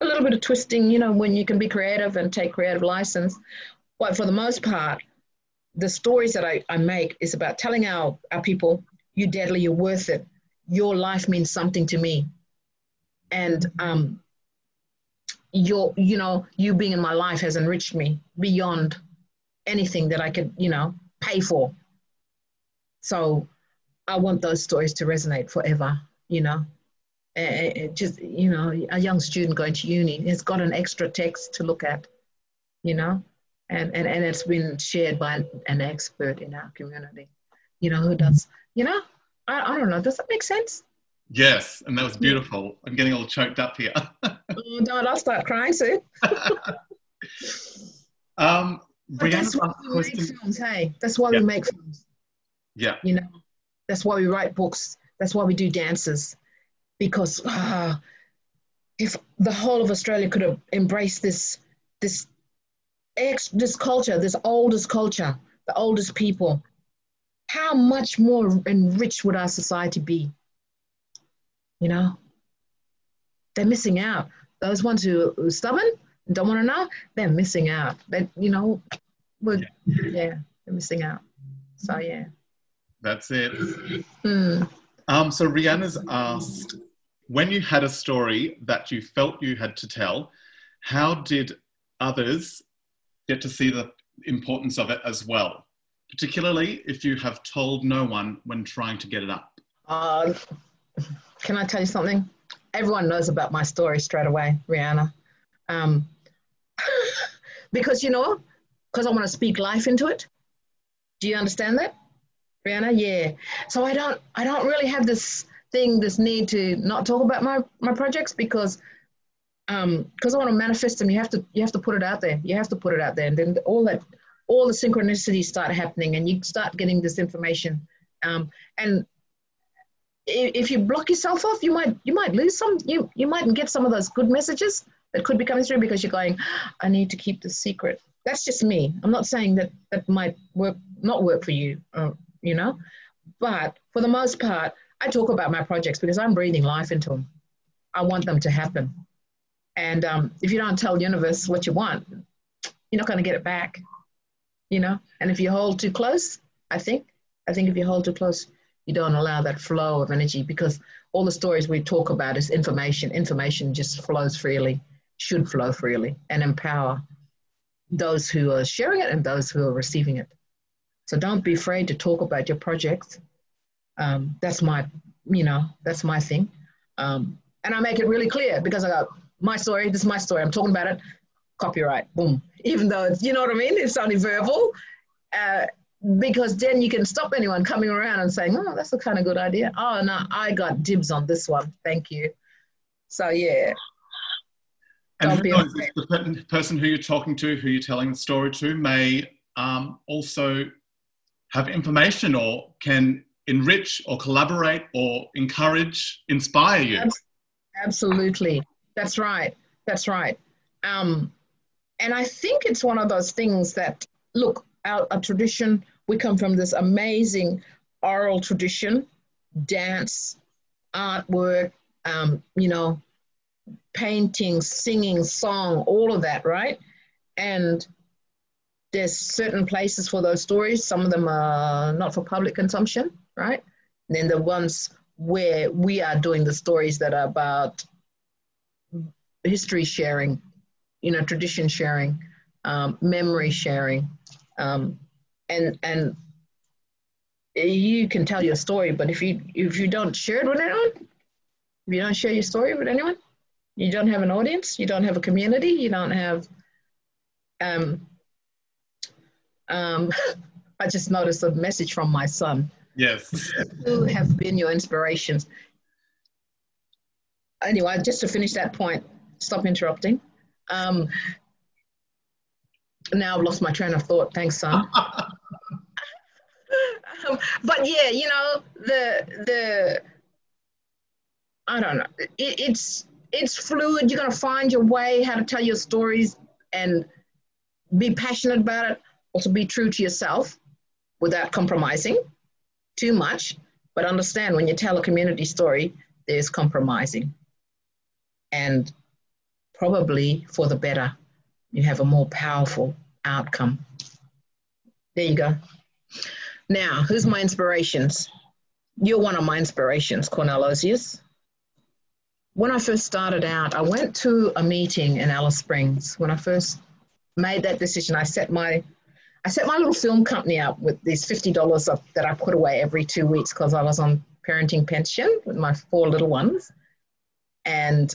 A little bit of twisting, you know, when you can be creative and take creative license. But for the most part, the stories that I, I make is about telling our, our people, you're deadly, you're worth it. Your life means something to me. And um, your you know you being in my life has enriched me beyond anything that i could you know pay for so i want those stories to resonate forever you know it just you know a young student going to uni has got an extra text to look at you know and and, and it's been shared by an, expert in our community you know who does you know I, I don't know does that make sense Yes, and that was beautiful. I'm getting all choked up here. oh, don't I'll start crying soon. um, But that's why we make films, hey. That's why Yeah. we make films. Yeah. You know, that's why we write books. That's why we do dances. Because ah, if the whole of Australia could have embraced this, this, ex, this culture, this oldest culture, the oldest people, how much more enriched would our society be? You know, they're missing out. Those ones who are stubborn don't want to know, they're missing out. But you know, would yeah, they're missing out. So yeah. That's it. Hmm. Um, so Rihanna's asked, when you had a story that you felt you had to tell, how did others get to see the importance of it as well? Particularly if you have told no one when trying to get it up. Uh, can I tell you something? Everyone knows about my story straight away, Rihanna. Um, because you know, because I want to speak life into it. Do you understand that, Rihanna? Yeah. So I don't, I don't really have this thing, this need to not talk about my my projects because, um, because I want to manifest them. You have to, you have to put it out there. You have to put it out there, and then all that, all the synchronicities start happening, and you start getting this information. Um, and if you block yourself off, you might you might lose some. You you might get some of those good messages that could be coming through because you're going, I need to keep this secret. That's just me. I'm not saying that that might work not work for you, uh, you know, but for the most part, I talk about my projects because I'm breathing life into them. I want them to happen, and um, if you don't tell the universe what you want, you're not going to get it back, you know. And if you hold too close, I think I think if you hold too close, you don't allow that flow of energy because all the stories we talk about is information. Information just flows freely, should flow freely, and empower those who are sharing it and those who are receiving it. So don't be afraid to talk about your projects. Um, that's my, you know, that's my thing. Um, and I make it really clear because I got my story, this is my story, I'm talking about it, copyright, boom. Even though it's, you know what I mean? It's only verbal. Uh, because then you can stop anyone coming around and saying, oh, that's a kind of good idea. Oh, no, I got dibs on this one. Thank you. So, yeah. And knows, the person who you're talking to, who you're telling the story to, may um, also have information or can enrich or collaborate or encourage, inspire you. Absolutely. That's right. That's right. Um, and I think it's one of those things that, look, our, our tradition, we come from this amazing oral tradition, dance, artwork, um, you know, painting, singing, song, all of that, right? And there's certain places for those stories. Some of them are not for public consumption, right? And then the ones where we are doing the stories that are about history sharing, you know, tradition sharing, um, memory sharing, um, and and you can tell your story, but if you if you don't share it with anyone, if you don't share your story with anyone, you don't have an audience, you don't have a community, you don't have. Um, um, I just noticed a message from my son Yes. who have been your inspirations? Anyway, just to finish that point, stop interrupting. Um, now I've lost my train of thought. Thanks, son. Um, but yeah, you know the the I don't know. It, it's it's fluid. You're gonna find your way how to tell your stories and be passionate about it. Also, be true to yourself without compromising too much, but understand when you tell a community story, there's compromising. And probably for the better, you have a more powerful outcome. There you go. Now, who's my inspirations? You're one of my inspirations, Cornel Ozies. When I first started out, I went to a meeting in Alice Springs. When I first made that decision, I set my I set my little film company up with these fifty dollars that I put away every two weeks because I was on parenting pension with my four little ones, and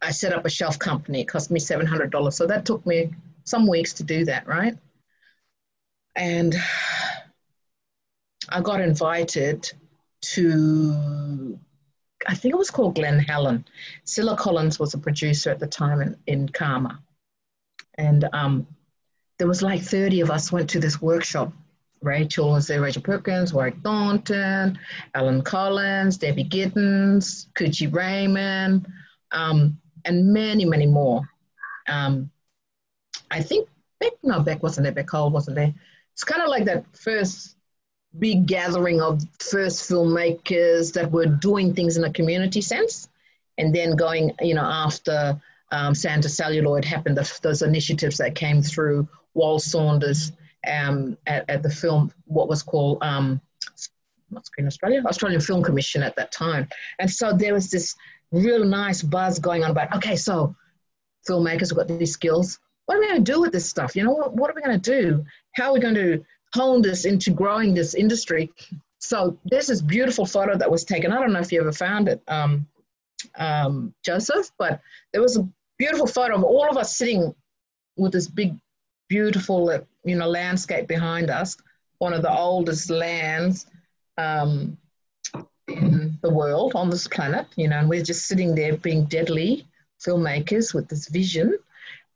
I set up a shelf company. It cost me seven hundred dollars, so that took me some weeks to do that, right? And I got invited to, I think it was called Glen Helen. Silla Collins was a producer at the time in, in CAAMA, and um, there was like 30 of us went to this workshop. Rachel was there, Rachel Perkins, Warwick Thornton, Alan Collins, Debbie Giddens, Coochie Raymond, um, and many, many more. Um, I think Beck, no, Beck wasn't there, Beck Cole wasn't there. It's kind of like that first big gathering of first filmmakers that were doing things in a community sense and then going, you know, after um, Sand to Celluloid happened, the, those initiatives that came through Wal Saunders um, at, at, the film, what was called um, not Screen Australia, Australian Film Commission at that time. And so there was this real nice buzz going on about, okay, so filmmakers have got these skills. What are we going to do with this stuff? You know, what, what are we going to do? How are we going to hone this into growing this industry? So there's this beautiful photo that was taken. I don't know if you ever found it, um, um, Joseph, but there was a beautiful photo of all of us sitting with this big beautiful, you know, landscape behind us. One of the oldest lands um, in the world on this planet, you know, and we're just sitting there being deadly filmmakers with this vision.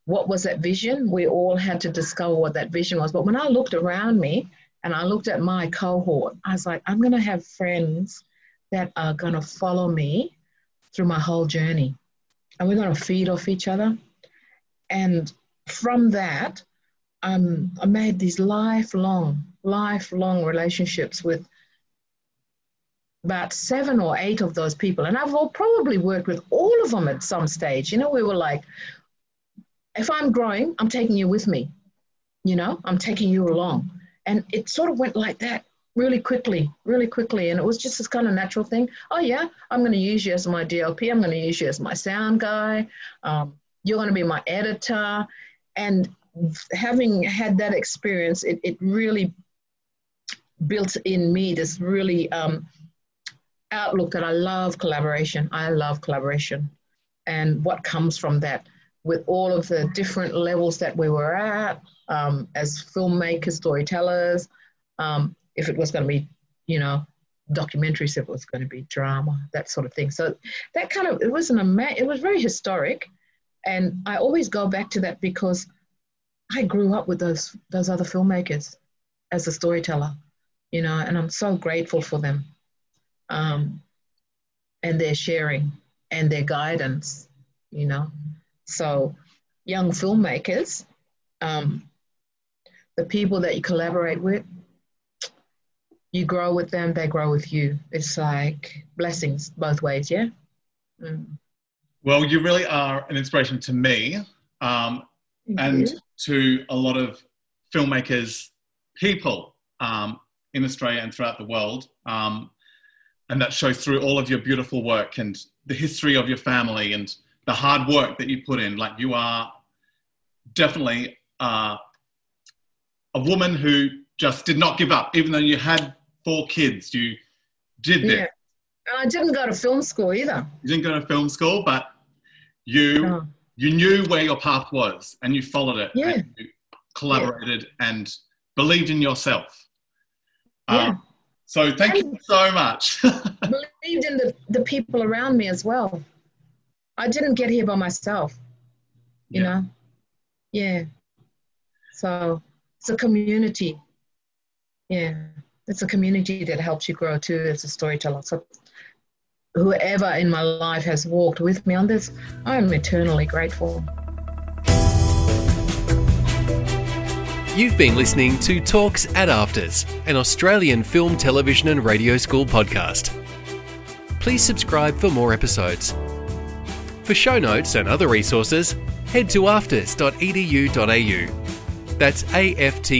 What was that vision? We all had to discover what that vision was. But when I looked around me and I looked at my cohort, I was like, I'm going to have friends that are going to follow me through my whole journey. And we're going to feed off each other. And from that, um, I made these lifelong, lifelong relationships with about seven or eight of those people. And I've all probably worked with all of them at some stage. You know, we were like, if I'm growing, I'm taking you with me. You know, I'm taking you along. And it sort of went like that really quickly, really quickly. And it was just this kind of natural thing. Oh, yeah, I'm going to use you as my DLP. I'm going to use you as my sound guy. Um, you're going to be my editor. And having had that experience, it, it really built in me this really um, outlook that I love collaboration. I love collaboration. And what comes from that with all of the different levels that we were at um, as filmmakers, storytellers, um, if it was going to be, you know, documentaries, if it was going to be drama, that sort of thing. So that kind of, it was an ama- it was very historic And I always go back to that because I grew up with those those other filmmakers as a storyteller, you know, and I'm so grateful for them, um, and their sharing and their guidance, you know. So, young filmmakers, um, the people that you collaborate with, you grow with them, they grow with you. It's like blessings both ways, yeah. Mm. Well, you really are an inspiration to me um, and you. to a lot of filmmakers, people um, in Australia and throughout the world. Um, and that shows through all of your beautiful work and the history of your family and the hard work that you put in. Like you are definitely uh, a woman who just did not give up, even though you had four kids. You did Yeah. this. And I didn't go to film school either. You didn't go to film school, but you No. you knew where your path was and you followed it. Yeah. And you collaborated and believed in yourself. Yeah. Um, so thank you so much. Believed in the, the people around me as well. I didn't get here by myself, you Yeah. know? Yeah. So it's a community. Yeah. It's a community that helps you grow too as a storyteller. So whoever in my life has walked with me on this, I'm eternally grateful. You've been listening to Talks at AFTRS, an Australian film, television, and radio school podcast. Please subscribe for more episodes. For show notes and other resources, head to afters.edu.au. That's aftrs.edu.au.